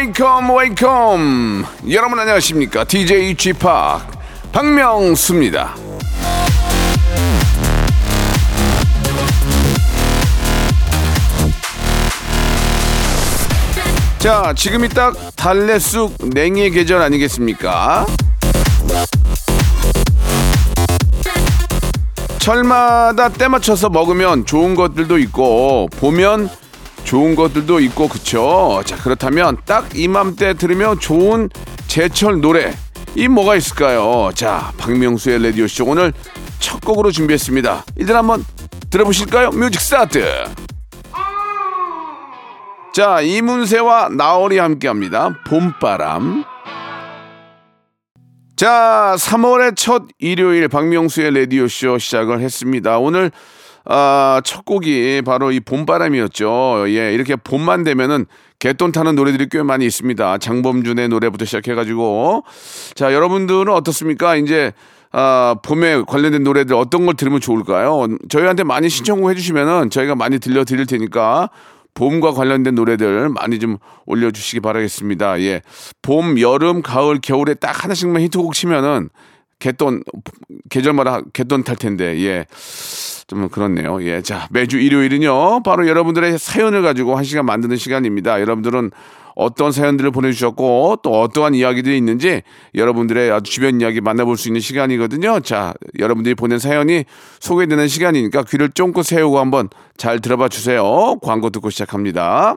Wake up wake up 여러분 안녕하십니까? DJ g p o p 박명수입니다. 자 지금이 딱 달래쑥 냉이의 계절 아니겠습니까? 철마다 때 맞춰서 먹으면 좋은 것들도 있고 보면 좋은 것들도 있고 그쵸? 자 그렇다면 딱 이맘때 들으면 좋은 제철 노래 이 뭐가 있을까요? 자 박명수의 라디오 쇼 오늘 첫 곡으로 준비했습니다. 일단 한번 들어보실까요? Music start! 자 이문세와 나얼이 함께합니다. 봄바람. 자, 3월의 첫 일요일 박명수의 라디오 쇼 시작을 했습니다. 오늘, 아, 첫 곡이 바로 이 봄바람이었죠. 예, 이렇게 봄만 되면은 개돈 타는 노래들이 꽤 많이 있습니다. 장범준의 노래부터 시작해가지고. 자, 여러분들은 어떻습니까? 이제, 아, 봄에 관련된 노래들 어떤 걸 들으면 좋을까요? 저희한테 많이 신청해 주시면은 저희가 많이 들려드릴 테니까 봄과 관련된 노래들 많이 좀 올려주시기 바라겠습니다. 예. 봄, 여름, 가을, 겨울에 딱 하나씩만 히트곡 치면은 개돈, 계절마다 개돈 탈 텐데, 예. 좀 그렇네요. 예. 자, 매주 일요일은요, 바로 여러분들의 사연을 가지고 한 시간 만드는 시간입니다. 여러분들은 어떤 사연들을 보내주셨고 또 어떠한 이야기들이 있는지 여러분들의 아주 주변 이야기 만나볼 수 있는 시간이거든요. 자, 여러분들이 보낸 사연이 소개되는 시간이니까 귀를 쫑긋 세우고 한번 잘 들어봐 주세요. 광고 듣고 시작합니다.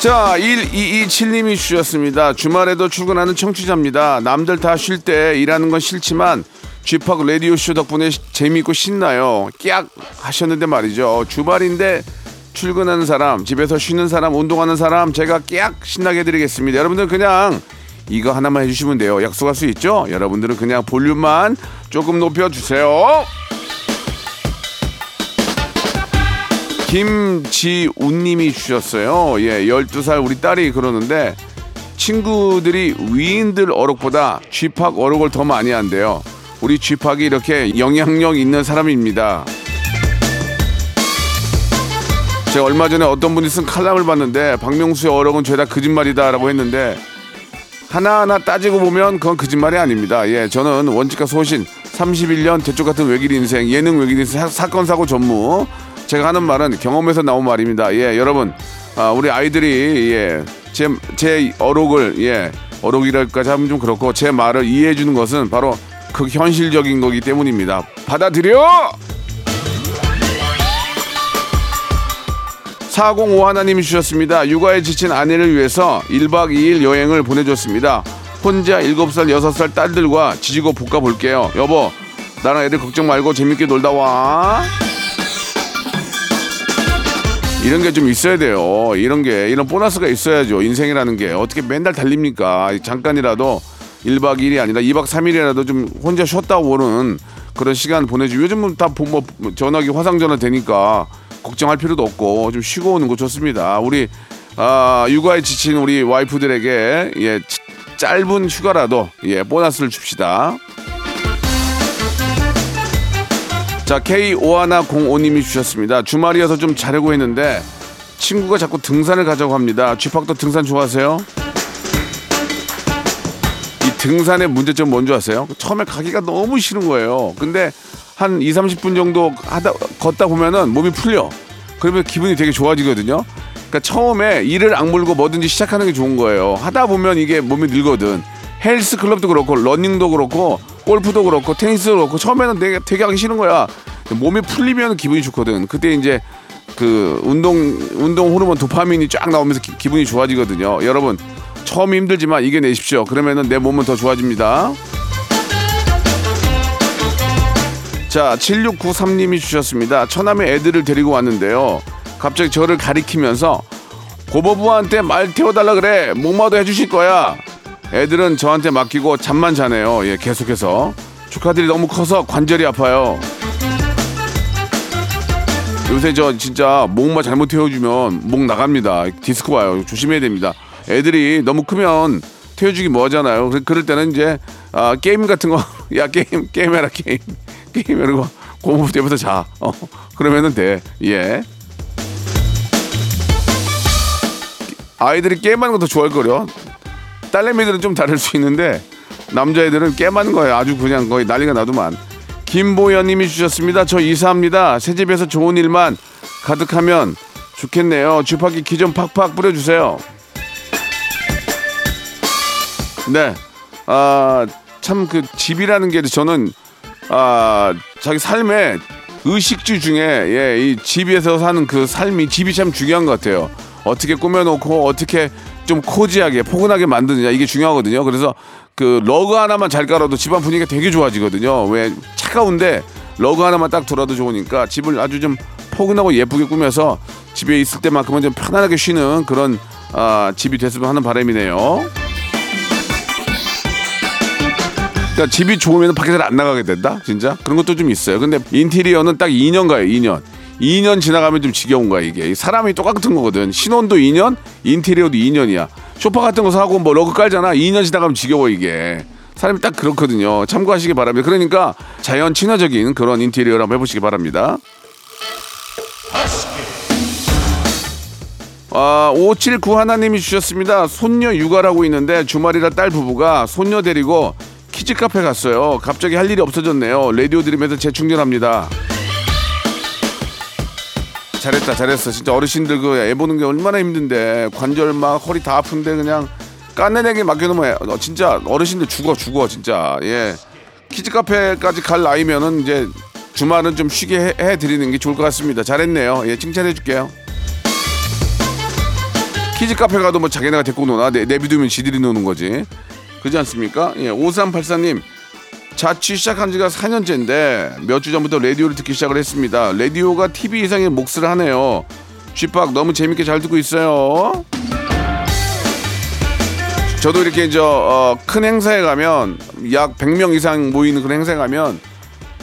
자, 1227님이 주셨습니다. 주말에도 출근하는 청취자입니다. 남들 다 쉴 때 일하는 건 싫지만 쥐팍 라디오쇼 덕분에 시- 재미있고 신나요. 깍 하셨는데 말이죠. 주말인데 출근하는 사람, 집에서 쉬는 사람, 운동하는 사람 제가 깍 신나게 해드리겠습니다. 여러분들 그냥 이거 하나만 해주시면 돼요. 약속할 수 있죠? 여러분들은 그냥 볼륨만 조금 높여주세요. 김지훈님이 주셨어요. 예, 12살 우리 딸이 그러는데 친구들이 위인들 어록보다 쥐팍 어록을 더 많이 한대요. 우리 쥐팍이 이렇게 영향력 있는 사람입니다. 제가 얼마 전에 어떤 분이 쓴 칼럼을 봤는데 박명수의 어록은 죄다 거짓말이다라고 했는데 하나하나 따지고 보면 그건 거짓말이 아닙니다. 예, 저는 원칙과 소신 31년 대쪽 같은 외길 인생, 예능 외길 인생, 사- 사건 사고 전무. 제가 하는 말은 경험에서 나온 말입니다. 예, 여러분, 아, 우리 아이들이 예, 제, 제 어록을 예, 어록이랄까지 하면 좀 그렇고 제 말을 이해해 주는 것은 바로 그 현실적인 거기 때문입니다. 받아들여! 405 하나님이 주셨습니다. 육아에 지친 아내를 위해서 1박 2일 여행을 보내줬습니다. 혼자 7살, 6살 딸들과 지지고 볶아 볼게요. 여보, 나랑 애들 걱정 말고 재밌게 놀다 와. 이런 게 좀 있어야 돼요. 이런 게, 이런 보너스가 있어야죠. 인생이라는 게. 어떻게 맨날 달립니까? 잠깐이라도 1박 2일이 아니라 2박 3일이라도 좀 혼자 쉬었다 오는 그런 시간 보내주. 요즘은 뭐 전화기 화상전화 되니까 걱정할 필요도 없고 좀 쉬고 오는 거 좋습니다. 우리 아, 육아에 지친 우리 와이프들에게 예, 치- 짧은 휴가라도 예, 보너스를 줍시다. 자, K5105님이 주셨습니다. 주말이어서 좀 자려고 했는데 친구가 자꾸 등산을 가자고 합니다. 쥐팍도 등산 좋아하세요? 이 등산의 문제점 뭔지 아세요? 처음에 가기가 너무 싫은 거예요. 근데 한 2, 30분 정도 하다 걷다 보면은 몸이 풀려. 그러면 기분이 되게 좋아지거든요. 그러니까 처음에 이를 악물고 뭐든지 시작하는 게 좋은 거예요. 하다 보면 이게 몸이 늘거든. 헬스 클럽도 그렇고 러닝도 그렇고 골프도 그렇고 테니스도 그렇고 처음에는 되게 되게 하기 싫은 거야. 몸이 풀리면 기분이 좋거든. 그때 이제 그 운동 운동 호르몬 도파민이 쫙 나오면서 기분이 좋아지거든요. 여러분 처음 힘들지만 이겨내십시오. 그러면은 내 몸은 더 좋아집니다. 자, 7693님이 주셨습니다. 처남에 애들을 데리고 왔는데요. 갑자기 저를 가리키면서 고모부한테 말 태워달라 그래. 목마도 해주실 거야. 애들은 저한테 맡기고 잠만 자네요. 예, 계속해서. 조카들이 너무 커서 관절이 아파요. 요새 저 진짜 목마 잘못 태워주면 목 나갑니다. 디스크 와요. 조심해야 됩니다. 애들이 너무 크면 태워주기 뭐하잖아요. 그럴 때는 이제 아, 게임 같은 거, 야 게임 게임해라 게임, 게임 이런 거 고무부 때부터 자. 어, 그러면은 돼. 예. 아이들이 게임하는 거 더 좋아할 거려. 딸내미들은 좀 다를 수 있는데 남자애들은 게임하는 거예요. 아주 그냥 거의 난리가 나도만. 김보현님이 주셨습니다. 저 이사합니다. 새 집에서 좋은 일만 가득하면 좋겠네요. 주파기 기 좀 팍팍 뿌려주세요. 네. 아, 참 그 집이라는 게 저는 아, 자기 삶의 의식주 중에 예, 이 집에서 사는 그 삶이 집이 참 중요한 것 같아요. 어떻게 꾸며놓고 어떻게 좀 코지하게 포근하게 만드느냐 이게 중요하거든요. 그래서 그 러그 하나만 잘 깔아도 집안 분위기가 되게 좋아지거든요. 왜 차가운데 러그 하나만 딱 돌아도 좋으니까 집을 아주 좀 포근하고 예쁘게 꾸며서 집에 있을 때만큼은 좀 편안하게 쉬는 그런 아, 집이 됐으면 하는 바람이네요. 그러니까 집이 좋으면 밖에서 안 나가게 된다? 진짜? 그런 것도 좀 있어요. 근데 인테리어는 딱 2년 가요, 2년. 2년 지나가면 좀 지겨운 거야, 이게. 사람이 똑같은 거거든. 신혼도 2년, 인테리어도 2년이야. 쇼파 같은 거 사고 뭐 러그 깔잖아. 2년 지나가면 지겨워, 이게. 사람이 딱 그렇거든요. 참고하시기 바랍니다. 그러니까 자연 친화적인 그런 인테리어를 한번 해보시기 바랍니다. 아, 579 하나님이 주셨습니다. 손녀 육아라고 있는데 주말이라 딸 부부가 손녀 데리고 키즈 카페 갔어요. 갑자기 할 일이 없어졌네요. 라디오 들으면서 재충전합니다. 잘했다, 잘했어. 진짜 어르신들 그 애 보는 게 얼마나 힘든데 관절 막 허리 다 아픈데 그냥 까내내게 맡겨놓으면 진짜 어르신들 죽어, 죽어 진짜. 예, 키즈 카페까지 갈 나이면은 이제 주말은 좀 쉬게 해, 해드리는 게 좋을 것 같습니다. 잘했네요. 예, 칭찬해 줄게요. 키즈 카페 가도 뭐 자기네가 데리고 노나 내, 내비두면 지들이 노는 거지. 그렇지 않습니까? 예, 5384님 자취 시작한 지가 4년째인데 몇 주 전부터 라디오를 듣기 시작을 했습니다. 라디오가 TV 이상의 몫을 하네요. G-Park 너무 재밌게 잘 듣고 있어요. 저도 이렇게 저 큰 행사에 가면 약 100명 이상 모이는 그런 행사에 가면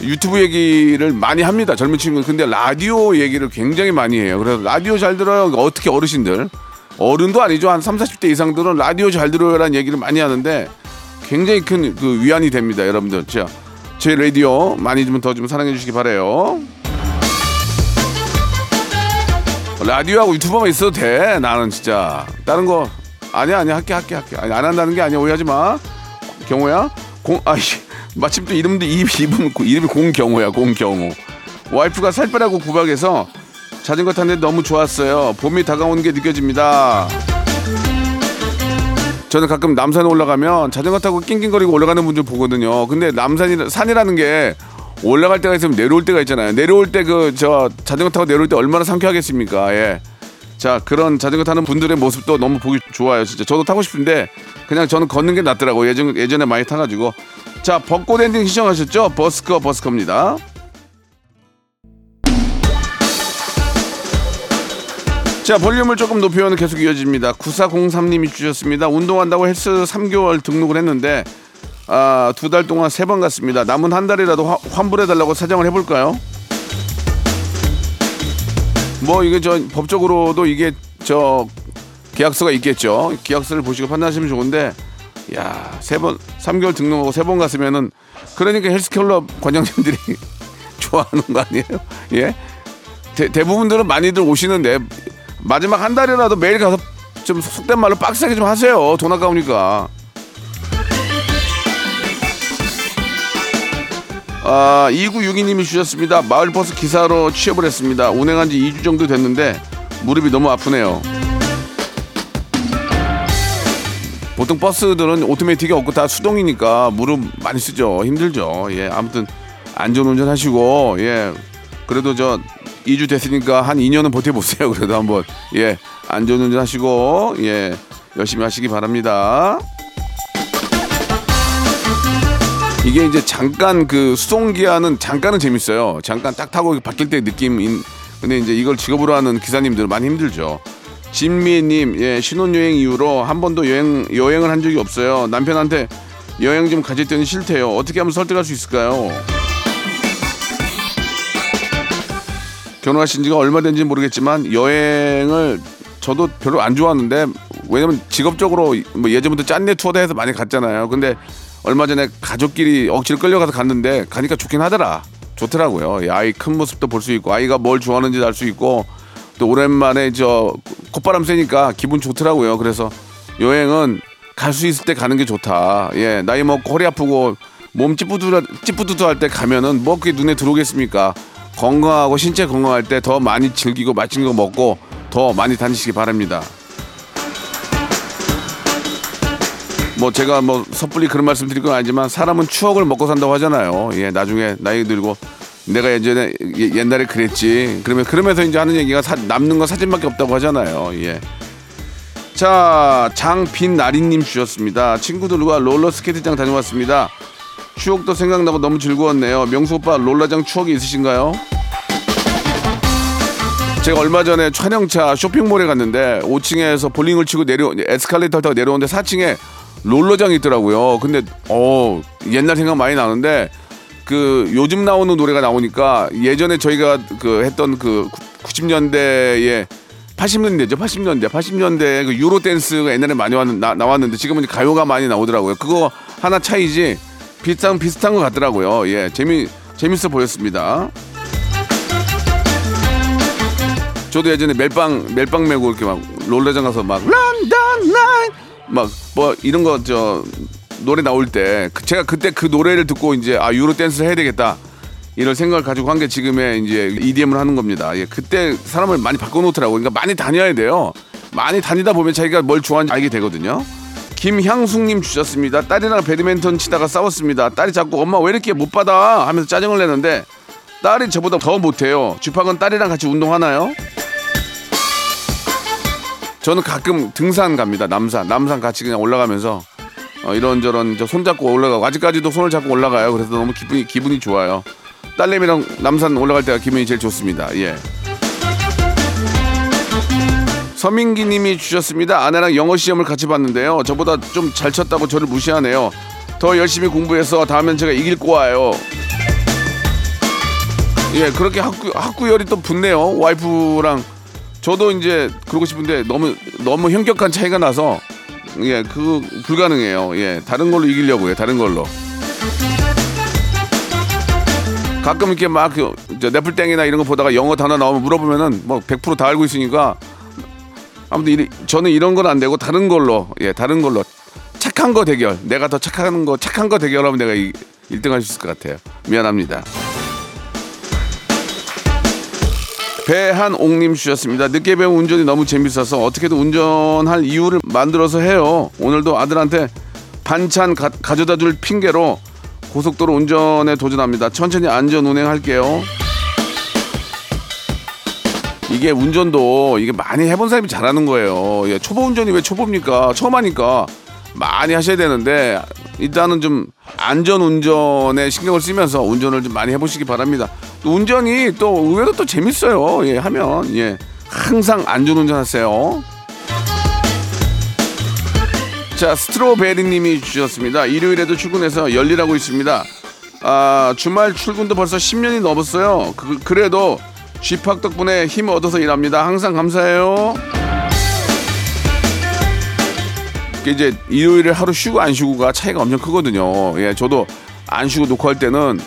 유튜브 얘기를 많이 합니다. 젊은 친구. 근데 라디오 얘기를 굉장히 많이 해요. 그래서 라디오 잘 들어요. 어떻게 어르신들 어른도 아니죠. 한 3, 40대 이상들은 라디오 잘 들어요라는 얘기를 많이 하는데 굉장히 큰 그 위안이 됩니다. 여러분들. 자, 제 라디오 많이 좀 더 좀 사랑해 주시기 바래요. 라디오하고 유튜버만 있어도 돼. 나는 진짜 다른 거 아니야 아니야 할게 할게 할게 아니, 안 한다는 게 아니야 오해하지 마. 경호야 공 아씨 마침 또 이름도 이 이름 이름이 공경호야 공경호. 와이프가 살 빼라고 구박해서 자전거 탔는데 너무 좋았어요. 봄이 다가오는 게 느껴집니다. 저는 가끔 남산에 올라가면 자전거 타고 낑낑거리고 올라가는 분들 보거든요. 근데 남산이 산이라는 게 올라갈 때가 있으면 내려올 때가 있잖아요. 내려올 때 그 저 자전거 타고 내려올 때 얼마나 상쾌하겠습니까? 예. 자 그런 자전거 타는 분들의 모습도 너무 보기 좋아요. 진짜 저도 타고 싶은데 그냥 저는 걷는 게 낫더라고. 예전 예전에 많이 타가지고 자 벚꽃 엔딩 시청하셨죠? 버스커 버스커입니다. 자 볼륨을 조금 높이면 계속 이어집니다 9403님이 주셨습니다 운동한다고 헬스 3개월 등록을 했는데 아, 두 달 동안 세 번 갔습니다 남은 한 달이라도 화- 환불해달라고 사정을 해볼까요? 뭐 이게 저 법적으로도 이게 저 계약서가 있겠죠 계약서를 보시고 판단하시면 좋은데 야 세 번 3개월 등록하고 세 번 갔으면은 그러니까 헬스클럽 관장님들이 좋아하는 거 아니에요? 예? 대, 대부분들은 많이들 오시는데 마지막 한 달이라도 매일 가서 좀 속된 말로 빡세게 좀 하세요. 돈 아까우니까. 아, 2962님이 주셨습니다. 마을버스 기사로 취업을 했습니다. 운행한 지 2주 정도 됐는데 무릎이 너무 아프네요. 보통 버스들은 오토매틱이 없고 다 수동이니까 무릎 많이 쓰죠. 힘들죠. 예, 아무튼 안전 운전 하시고 예, 그래도 저 2주 됐으니까 한 2년은 버텨보세요. 그래도 한번 예, 안전운전 하시고 예, 열심히 하시기 바랍니다. 이게 이제 잠깐 그 수송기아는 잠깐은 재밌어요. 잠깐 딱 타고 바뀔 때 느낌인. 근데 이제 이걸 직업으로 하는 기사님들 많이 힘들죠. 진미님, 예, 신혼여행 이후로 한 번도 여행, 여행을 한 적이 없어요. 남편한테 여행 좀 가질 때는 싫대요. 어떻게 하면 설득할 수 있을까요? 결혼하신 지가 얼마 된지 모르겠지만 여행을 저도 별로 안 좋아하는데 왜냐면 직업적으로 뭐 예전부터 짠내 투어다 해서 많이 갔잖아요. 근데 얼마 전에 가족끼리 억지로 끌려가서 갔는데 가니까 좋긴 하더라. 좋더라고요. 이 아이 큰 모습도 볼 수 있고 아이가 뭘 좋아하는지 알 수 있고 또 오랜만에 저 콧바람 쐬니까 기분 좋더라고요. 그래서 여행은 갈 수 있을 때 가는 게 좋다. 예, 나이 먹고 허리 아프고 몸 찌뿌두 찌뿌두두 할 때 가면은 뭐 그게 눈에 들어오겠습니까? 건강하고 신체 건강할 때 더 많이 즐기고 맛있는 거 먹고 더 많이 다니시기 바랍니다. 뭐 제가 뭐 섣불리 그런 말씀 드릴 건 아니지만 사람은 추억을 먹고 산다고 하잖아요. 예, 나중에 나이 들고 내가 예전에 예- 옛날에 그랬지. 그러면 그러면서 이제 하는 얘기가 사- 남는 건 사진밖에 없다고 하잖아요. 예. 자, 장빈나리님 주셨습니다. 친구들과 롤러 스케이트장 다녀왔습니다. 추억도 생각나고 너무 즐거웠네요. 명수 오빠 롤러장 추억이 있으신가요? 제가 얼마 전에 촬영차 쇼핑몰에 갔는데 5층에서 볼링을 치고 내려 에스컬레이터 타고 내려오는데 4층에 롤러장이 있더라고요. 근데 어 옛날 생각 많이 나는데 그 요즘 나오는 노래가 나오니까 예전에 저희가 그 했던 그 90년대에 80년대죠. 80년대. 80년대 그 유로 댄스가 옛날에 많이 나왔는데 지금은 가요가 많이 나오더라고요. 그거 하나 차이지 비슷한 비슷한 것 같더라고요. 예. 재미 재밌어 보였습니다. 저도 예전에 멜빵 멜빵 메고 이렇게 막 롤러장 가서 막 런던 라인 막뭐 이런 거 저 노래 나올 때 그- 제가 그때 그 노래를 듣고 이제 아 유로 댄스 해야 되겠다 이런 생각을 가지고 한 게 지금의 이제 EDM을 하는 겁니다. 예, 그때 사람을 많이 바꿔놓더라고요. 그러니까 많이 다녀야 돼요. 많이 다니다 보면 자기가 뭘 좋아하는지 알게 되거든요. 김향숙님 주셨습니다. 딸이랑 배드민턴 치다가 싸웠습니다. 딸이 자꾸 엄마 왜 이렇게 못 받아 하면서 짜증을 내는데 딸이 저보다 더 못해요. 쥐팍은 딸이랑 같이 운동하나요? 저는 가끔 등산 갑니다. 남산. 남산 같이 그냥 올라가면서 어, 이런저런 저 손잡고 올라가고 아직까지도 손을 잡고 올라가요. 그래서 너무 기분이 기분이 좋아요. 딸내미랑 남산 올라갈 때가 기분이 제일 좋습니다. 예. 서민기 님이 주셨습니다. 아내랑 영어 시험을 같이 봤는데요. 저보다 좀 잘 쳤다고 저를 무시하네요. 더 열심히 공부해서 다음엔 제가 이길 거예요. 예, 그렇게 학구, 학구열이 또 붙네요. 와이프랑 저도 이제 그러고 싶은데 너무 너무 현격한 차이가 나서 예, 그 불가능해요. 예, 다른 걸로 이기려고요. 다른 걸로. 가끔 이렇게 막 그, 저 넷플땡이나 이런 거 보다가 영어 단어 나오면 물어보면은 뭐 100%다 알고 있으니까 아무튼 이, 저는 이런 건 안 되고 다른 걸로 예, 다른 걸로 착한 거 대결. 내가 더 착한 거 착한 거 대결하면 내가 이, 1등 할 수 있을 것 같아요. 미안합니다. 배한옥님 주셨습니다. 늦게 배운 운전이 너무 재밌어서 어떻게든 운전할 이유를 만들어서 해요. 오늘도 아들한테 반찬 가, 가져다 줄 핑계로 고속도로 운전에 도전합니다. 천천히 안전 운행할게요. 이게 운전도 이게 많이 해본 사람이 잘하는 거예요. 예, 초보 운전이 왜 초보입니까? 처음 하니까 많이 하셔야 되는데 일단은 좀 안전 운전에 신경을 쓰면서 운전을 좀 많이 해보시기 바랍니다. 또 운전이 또 의외로 또 재밌어요. 예, 하면 예, 항상 안전 운전하세요. 자, 스트로베리님이 주셨습니다. 일요일에도 출근해서 열일하고 있습니다. 아, 주말 출근도 벌써 10년이 넘었어요. 그, 그래도 쥐팍 덕분에 힘 얻어서 일합니다. 항상 감사해요. 이제 일요일에 하루 쉬고 안 쉬고가 차이가 엄청 크거든요. 예, 저도 안 쉬고 녹화할 때는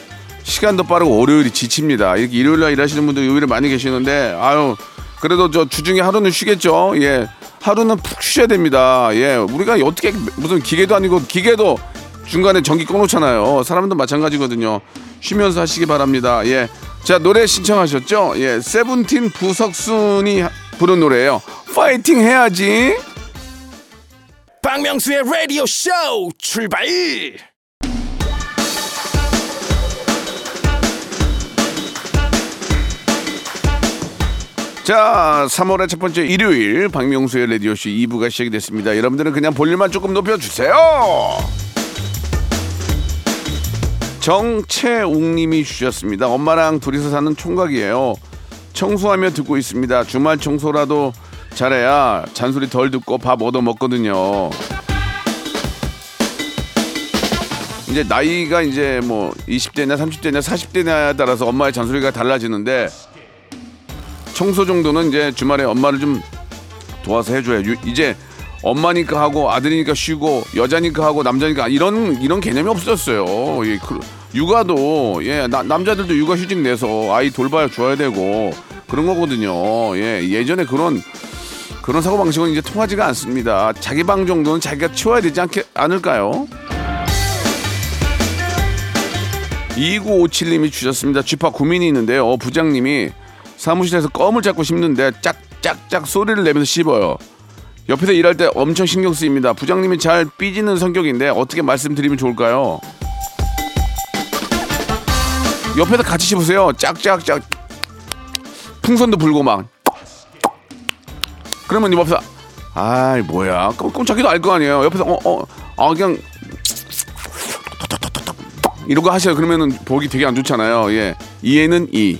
시간도 빠르고 월요일이 지칩니다. 이렇게 일요일 날 일하시는 분들 요일에 많이 계시는데 아유 그래도 저 주중에 하루는 쉬겠죠. 예, 하루는 푹 쉬어야 됩니다. 예, 우리가 어떻게 무슨 기계도 아니고 기계도 중간에 전기 꺼놓잖아요. 사람도 마찬가지거든요. 쉬면서 하시기 바랍니다. 예, 자 노래 신청하셨죠? 예, 세븐틴 부석순이 부른 노래예요. 파이팅 해야지. 박명수의 라디오 쇼 출발 자, 3월의 첫 번째 일요일 박명수의 라디오 쇼 2부가 시작이 됐습니다. 여러분들은 그냥 볼륨만 조금 높여 주세요. 정채웅님이 주셨습니다. 엄마랑 둘이서 사는 총각이에요. 청소하며 듣고 있습니다. 주말 청소라도 잘해야 잔소리 덜 듣고 밥 얻어 먹거든요. 이제 나이가 이제 뭐 20대냐 30대냐 40대냐에 따라서 엄마의 잔소리가 달라지는데 청소 정도는 이제 주말에 엄마를 좀 도와서 해줘야 유- 이제 엄마니까 하고 아들이니까 쉬고 여자니까 하고 남자니까 이런 이런 개념이 없어졌어요. 예, 그, 육아도 예 나- 남자들도 육아 휴직 내서 아이 돌봐야 줘야 되고 그런 거거든요. 예 예전에 그런 그런 사고 방식은 이제 통하지가 않습니다. 자기 방 정도는 자기가 치워야 되지 않게 않을까요? 2957님이 주셨습니다. 쥐파 고민이 있는데요. 어, 부장님이 사무실에서 껌을 잡고 씹는데 짝짝짝 소리를 내면서 씹어요. 옆에서 일할 때 엄청 신경 쓰입니다. 부장님이 잘 삐지는 성격인데 어떻게 말씀드리면 좋을까요? 옆에서 같이 씹으세요. 짝짝짝 풍선도 불고 막 그러면 옆에서 아이 뭐야 꼼- 꼼짝이도 알 거 아니에요. 옆에서 어어 아 그냥 이러고 하셔요. 그러면은 보기 되게 안 좋잖아요. 예. 이에는 이.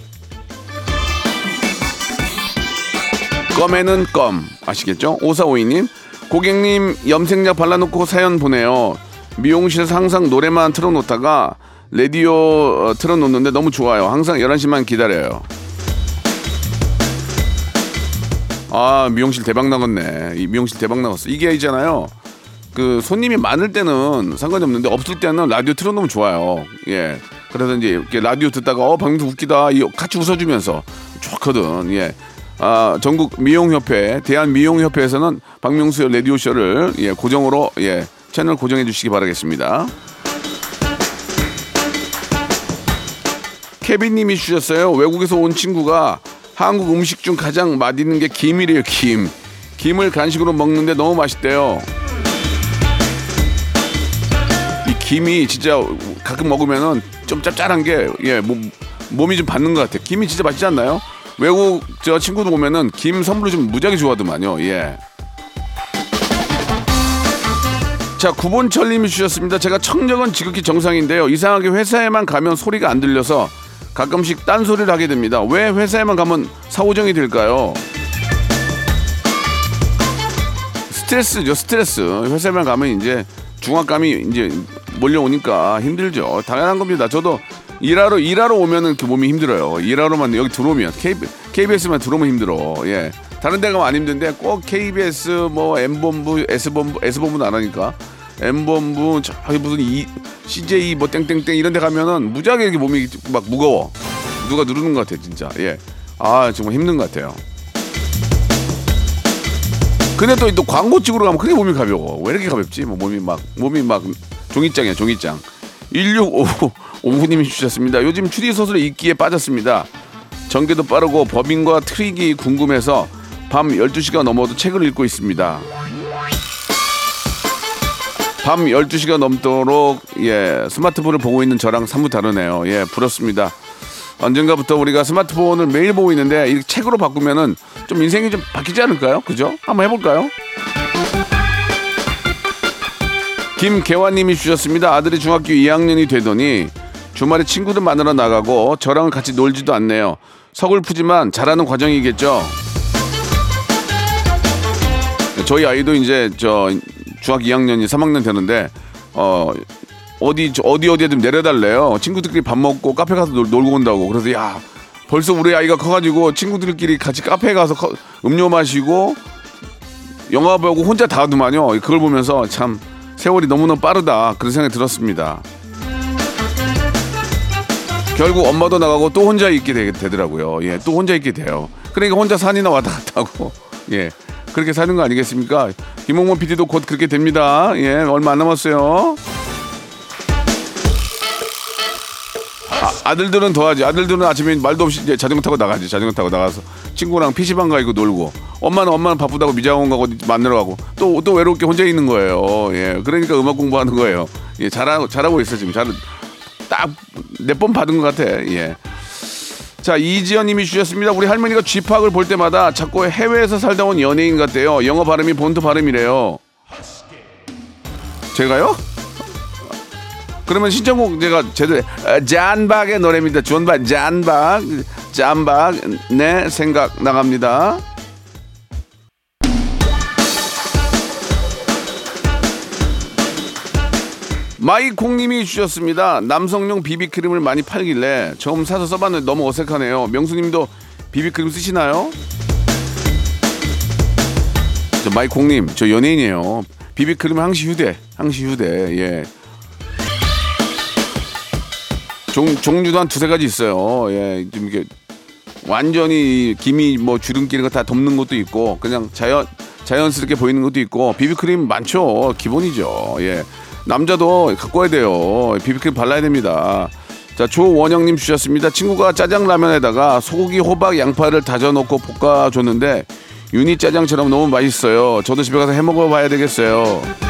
껌에는 껌. 아시겠죠? 오사오이님. 고객님 염색약 발라놓고 사연 보내요. 미용실에서 항상 노래만 틀어놓다가 라디오 어, 틀어놓는데 너무 좋아요. 항상 11시만 기다려요. 아, 미용실 대박 나갔네. 이 미용실 대박 나갔어. 이게 있잖아요. 그 손님이 많을 때는 상관이 없는데 없을 때는 라디오 틀어놓으면 좋아요. 예. 그래서 이제 라디오 듣다가 어 방금 웃기다 이 같이 웃어주면서 좋거든. 예. 아 전국 미용협회 대한 미용협회에서는 박명수의 라디오 쇼를 예 고정으로 예 채널 고정해 주시기 바라겠습니다. 케빈님이 주셨어요. 외국에서 온 친구가 한국 음식 중 가장 맛있는 게 김이래요. 김. 김을 간식으로 먹는데 너무 맛있대요. 이 김이 진짜 가끔 먹으면은 좀 짭짤한 게 예, 몸, 몸이 좀 받는 것 같아요. 김이 진짜 맛있지 않나요? 외국 저 친구들 보면은 김 선물로 좀 무지하게 좋아하더만요. 예. 자, 구본철님이 주셨습니다. 제가 청력은 지극히 정상인데요. 이상하게 회사에만 가면 소리가 안 들려서 가끔씩 딴 소리를 하게 됩니다. 왜 회사에만 가면 사오정이 될까요? 스트레스죠, 스트레스. 회사에만 가면 이제 중압감이 이제 몰려오니까 힘들죠. 당연한 겁니다. 저도 일하러 일하러 오면은 그 몸이 힘들어요. 일하러만 여기 들어오면 KBS만 들어오면 힘들어. 예. 다른 데 가면 안 힘든데 꼭 KBS 뭐 M본부, S본부, S본부는 안 하니까 M본부 저기 무슨 이 CJ 뭐 땡땡땡 이런 데 가면은 무지하게 이렇게 몸이 막 무거워. 누가 누르는 것 같아, 진짜. 예. 아, 정말 힘든 것 같아요. 근데 또, 또 광고 찍으러 가면 그게 몸이 가벼워. 왜 이렇게 가볍지? 뭐 몸이 막, 몸이 막 종이장이야, 종이장. 1655님이 주셨습니다. 요즘 추리소설의 읽기에 빠졌습니다. 전개도 빠르고 법인과 트릭이 궁금해서 밤 12시가 넘어도 책을 읽고 있습니다. 밤 12시가 넘도록 예, 스마트폰을 보고 있는 저랑 사뭇 다르네요. 예, 부럽습니다. 언젠가부터 우리가 스마트폰을 매일 보고 있는데 이 책으로 바꾸면은 좀 인생이 좀 바뀌지 않을까요? 그죠? 한번 해볼까요? 김계환님이 주셨습니다. 아들이 중학교 2학년이 되더니 주말에 친구들 만나러 나가고 저랑은 같이 놀지도 않네요. 서글프지만 잘하는 과정이겠죠. 저희 아이도 이제 저 중학교 2학년이 3학년 되는데 어 어디 저 어디 어디에 좀 내려달래요. 친구들끼리 밥 먹고 카페 가서 놀, 놀고 온다고. 그래서 야 벌써 우리 아이가 커가지고 친구들끼리 같이 카페 가서 커- 음료 마시고 영화 보고 혼자 다 하더만요. 그걸 보면서 참 세월이 너무너무 빠르다 그런 생각이 들었습니다. 결국 엄마도 나가고 또 혼자 있게 되, 되더라고요. 예, 또 혼자 있게 돼요. 그러니까 혼자 산이나 왔다 갔다 하고 예, 그렇게 사는 거 아니겠습니까? 김홍범 PD도 곧 그렇게 됩니다. 예, 얼마 안 남았어요. 아, 아들들은 더하지. 아들들은 아침에 말도 없이 이제 자전거 타고 나가지. 자전거 타고 나가서 친구랑 PC방 가고 놀고. 엄마는 엄마는 바쁘다고 미장원 가고 만나러 가고 또 또 외롭게 혼자 있는 거예요. 예. 그러니까 음악 공부하는 거예요. 예. 잘하고 잘하고 있어 지금. 잘 딱 몇 번 받은 것 같아. 예. 자 이지연님이 주셨습니다. 우리 할머니가 쥐팍을 볼 때마다 자꾸 해외에서 살다 온 연예인 같대요. 영어 발음이 본토 발음이래요. 제가요? 그러면 신청곡 제가 제대로 어, 잔박의 노래입니다. 존박 잔박 잔박 내 생각 나갑니다. 마이콩님이 주셨습니다. 남성용 비비크림을 많이 팔길래 처음 사서 써봤는데 너무 어색하네요. 명수님도 비비크림 쓰시나요? 저 마이콩님 저 연예인이에요. 비비크림 항시 휴대, 항시 휴대. 예. 종, 종류도 한 두세 가지 있어요. 예, 좀 이게 완전히 김이 뭐 주름끼는 거다 덮는 것도 있고 그냥 자연 자연스럽게 보이는 것도 있고 비비크림 많죠. 기본이죠. 예. 남자도 갖고 와야 돼요. 비비크림 발라야 됩니다. 자, 조원영님 주셨습니다. 친구가 짜장라면에다가 소고기, 호박, 양파를 다져놓고 볶아줬는데 유니 짜장처럼 너무 맛있어요. 저도 집에 가서 해 먹어봐야 되겠어요.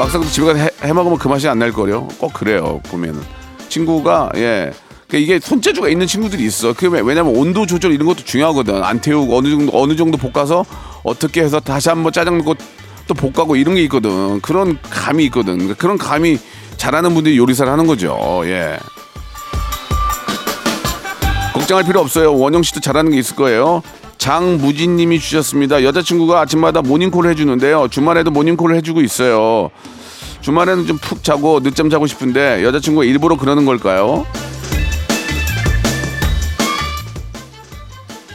막상 집에 가서 해, 해 먹으면 그 맛이 안 날 거요. 꼭 그래요. 보면은 친구가 예. 그러니까 이게 손재주가 있는 친구들이 있어. 그 왜- 왜냐면 온도 조절 이런 것도 중요하거든. 안 태우고 어느 정도 어느 정도 볶아서 어떻게 해서 다시 한번 짜장 넣고 또 볶아고 이런 게 있거든. 그런 감이 있거든. 그러니까 그런 감이 잘하는 분들이 요리사를 하는 거죠. 예. 걱정할 필요 없어요. 원영 씨도 잘하는 게 있을 거예요. 장무진 님이 주셨습니다. 여자친구가 아침마다 모닝콜을 해주는데요. 주말에도 모닝콜을 해주고 있어요. 주말에는 좀 푹 자고 늦잠 자고 싶은데 여자친구가 일부러 그러는 걸까요?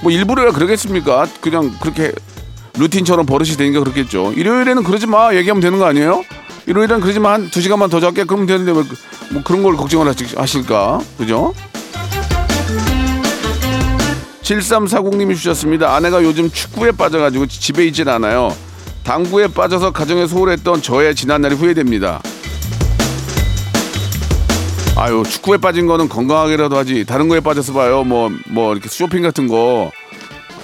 뭐 일부러야 그러겠습니까? 그냥 그렇게 루틴처럼 버릇이 되니까 그렇겠죠. 일요일에는 그러지 마 얘기하면 되는 거 아니에요? 일요일에는 그러지 마 한 두 시간만 더 잘게 그러면 되는데 왜 뭐 그런 걸 걱정을 하실까? 그죠? 7340님이 주셨습니다. 아내가 요즘 축구에 빠져가지고 집에 있질 않아요. 당구에 빠져서 가정에 소홀했던 저의 지난날이 후회됩니다. 아유 축구에 빠진 거는 건강하게라도 하지. 다른 거에 빠져서 봐요. 뭐뭐 이렇게 쇼핑 같은 거.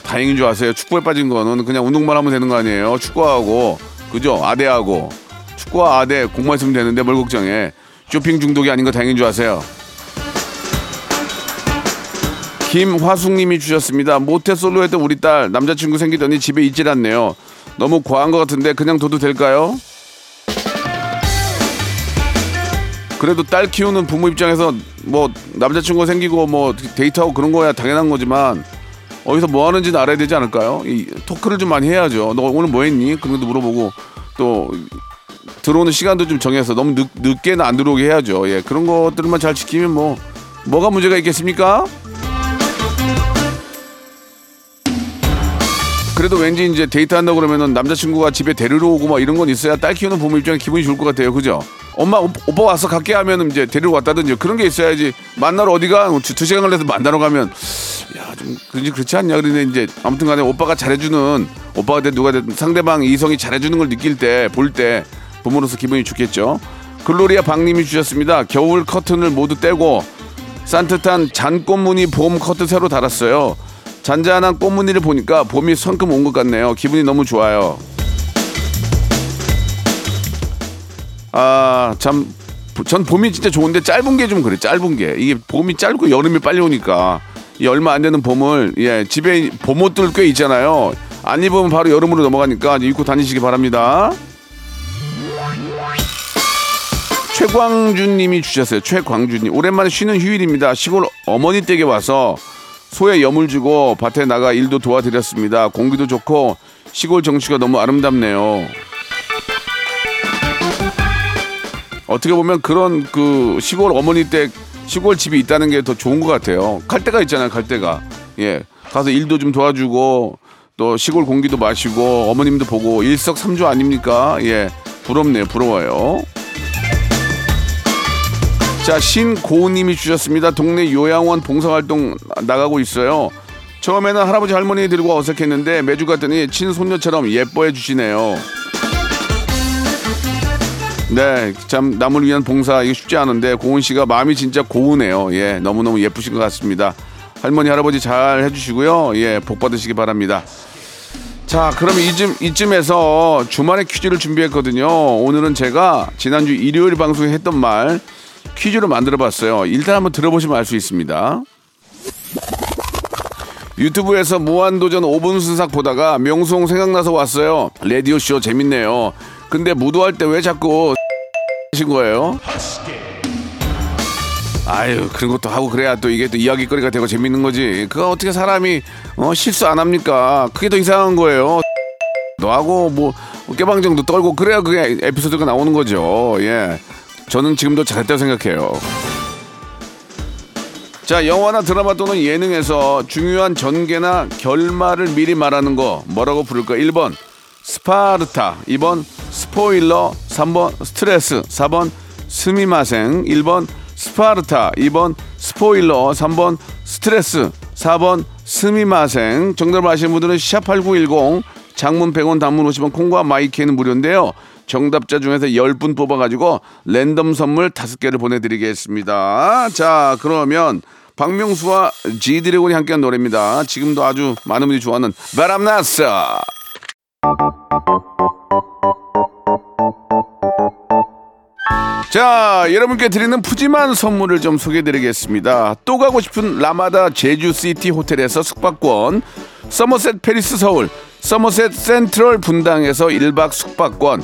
다행인 줄 아세요? 축구에 빠진 거는 그냥 운동만 하면 되는 거 아니에요? 축구하고 그죠? 아대하고. 축구와 아대 공만 있으면 되는데 뭘 걱정해. 쇼핑 중독이 아닌 거 다행인 줄 아세요 김화숙님이 주셨습니다 모태솔로 했던 우리 딸 남자친구 생기더니 집에 있질 않네요 너무 과한 것 같은데 그냥 둬도 될까요? 그래도 딸 키우는 부모 입장에서 뭐 남자친구 생기고 뭐 데이트하고 그런 거야 당연한 거지만 어디서 뭐 하는지는 알아야 되지 않을까요? 이 토크를 좀 많이 해야죠. 너 오늘 뭐 했니? 그런 것도 물어보고 또 들어오는 시간도 좀 정해서 너무 늦, 늦게는 안 들어오게 해야죠. 예, 그런 것들만 잘 지키면 뭐 뭐가 문제가 있겠습니까? 그래도 왠지 이제 데이트한다 그러면은 남자친구가 집에 데리러 오고 막 이런 건 있어야 딸 키우는 부모 입장에 기분이 좋을 것 같아요. 그죠? 엄마 오, 오빠 와서 갈게 하면은 이제 데리러 왔다든지 그런 게 있어야지 만나러 어디가 두, 두 시간 걸려서 만나러 가면 야 좀 그런지 그렇지 않냐 그런데 이제 아무튼 간에 오빠가 잘해주는 오빠가 된 누가 된 상대방 이성이 잘해주는 걸 느낄 때 볼 때 부모로서 기분이 좋겠죠. 글로리아 박님이 주셨습니다. 겨울 커튼을 모두 떼고 산뜻한 잔꽃무늬 봄 커튼 새로 달았어요. 잔잔한 꽃무늬를 보니까 봄이 성큼 온 것 같네요. 기분이 너무 좋아요. 아, 참, 전 봄이 진짜 좋은데 짧은 게 좀 그래. 짧은 게. 이게 봄이 짧고 여름이 빨리 오니까. 이 얼마 안 되는 봄을, 예, 집에 봄옷들 꽤 있잖아요. 안 입으면 바로 여름으로 넘어가니까 입고 다니시기 바랍니다. 최광준 님이 주셨어요. 최광준 님. 오랜만에 쉬는 휴일입니다. 시골 어머니 댁에 와서 소에 염을 주고 밭에 나가 일도 도와드렸습니다. 공기도 좋고 시골 정취가 너무 아름답네요. 어떻게 보면 그런 그 시골 어머니 댁 시골 집이 있다는 게 더 좋은 것 같아요. 갈 데가 있잖아요. 갈 데가 예 가서 일도 좀 도와주고 또 시골 공기도 마시고 어머님도 보고 일석삼조 아닙니까? 예 부럽네요. 부러워요. 자, 신고우님이 주셨습니다. 동네 요양원 봉사활동 나가고 있어요. 처음에는 할아버지 할머니 들고 어색했는데 매주 갔더니 친손녀처럼 예뻐해 주시네요. 네, 참 남을 위한 봉사 이게 쉽지 않은데 고은 씨가 마음이 진짜 고우네요. 예, 너무 너무 예쁘신 것 같습니다. 할머니 할아버지 잘 해주시고요. 예, 복 받으시기 바랍니다. 자, 그럼 이쯤 이쯤에서 주말에 퀴즈를 준비했거든요. 오늘은 제가 지난주 일요일 방송에 했던 말 퀴즈로 만들어봤어요. 일단 한번 들어보시면 알 수 있습니다. 유튜브에서 무한도전 5분 순삭 보다가 명수홍 생각나서 왔어요. 라디오 쇼 재밌네요. 근데 무도할 때 왜 자꾸 하신 거예요? 아유 그런 것도 하고 그래야 또 이게 또 이야기거리가 되고 재밌는 거지. 그거 어떻게 사람이 어, 실수 안 합니까? 그게 더 이상한 거예요. 너 하고 뭐 깨방정도 떨고 그래야 그게 에피소드가 나오는 거죠. 예. 저는 지금도 잘했다고 생각해요. 자, 영화나 드라마 또는 예능에서 중요한 전개나 결말을 미리 말하는 거 뭐라고 부를까? 1번 스파르타, 2번 스포일러, 3번 스트레스, 4번 すみません, 1번 스파르타, 2번 스포일러, 3번 스트레스, 4번 すみません. 정답을 아시는 분들은 샵8910 장문 100원 단문 50원 콩과 my K는 무료인데요. 정답자 중에서 10분 뽑아가지고 랜덤 선물 5개를 보내드리겠습니다. 자, 그러면 박명수와 지드래곤이 함께한 노래입니다. 지금도 아주 많은 분들이 좋아하는 바람났어. 자, 여러분께 드리는 푸짐한 선물을 좀 소개해드리겠습니다. 또 가고 싶은 라마다 제주시티 호텔에서 숙박권, 서머셋 팰리스 서울, 서머셋 센트럴 분당에서 1박 숙박권,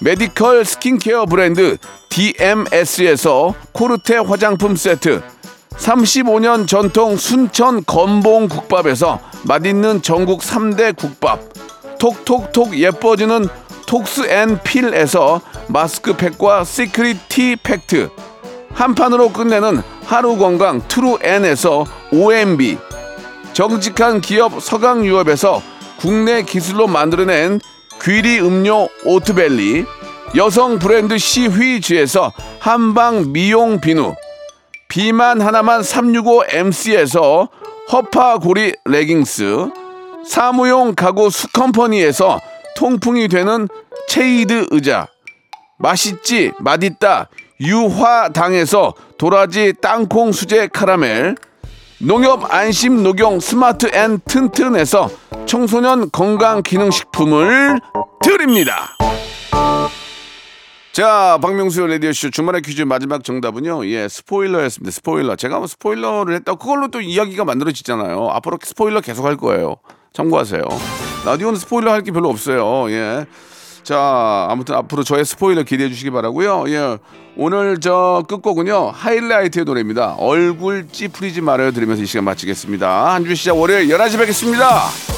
메디컬 스킨케어 브랜드 DMS에서 코르테 화장품 세트, 35년 전통 순천 건봉 국밥에서 맛있는 전국 3대 국밥, 톡톡톡 예뻐지는 톡스앤필에서 마스크팩과 시크릿 티 팩트, 한 판으로 끝내는 하루 건강 트루엔에서 OMB, 정직한 기업 서강유업에서 국내 기술로 만들어낸 귀리 음료 오트벨리, 여성 브랜드 시휘즈에서 한방 미용 비누, 비만 하나만 365MC에서 허파고리 레깅스, 사무용 가구 수컴퍼니에서 통풍이 되는 체이드 의자, 맛있지 맛있다 유화당에서 도라지 땅콩 수제 카라멜, 농협 안심 녹용 스마트 앤 튼튼에서 청소년 건강 기능 식품을 드립니다. 자, 박명수의 라디오쇼 주말의 퀴즈 마지막 정답은요. 예, 스포일러였습니다. 스포일러. 제가 뭐 스포일러를 했다. 그걸로 또 이야기가 만들어지잖아요. 앞으로 스포일러 계속 할 거예요. 참고하세요. 라디오는 스포일러 할 게 별로 없어요. 예. 자, 아무튼 앞으로 저의 스포일러 기대해 주시기 바라고요. 예. 오늘 저 끝곡은요. 하이라이트의 노래입니다. 얼굴 찌푸리지 말아요 들으면서 이 시간 마치겠습니다. 한 주 시작 월요일 11시 뵙겠습니다.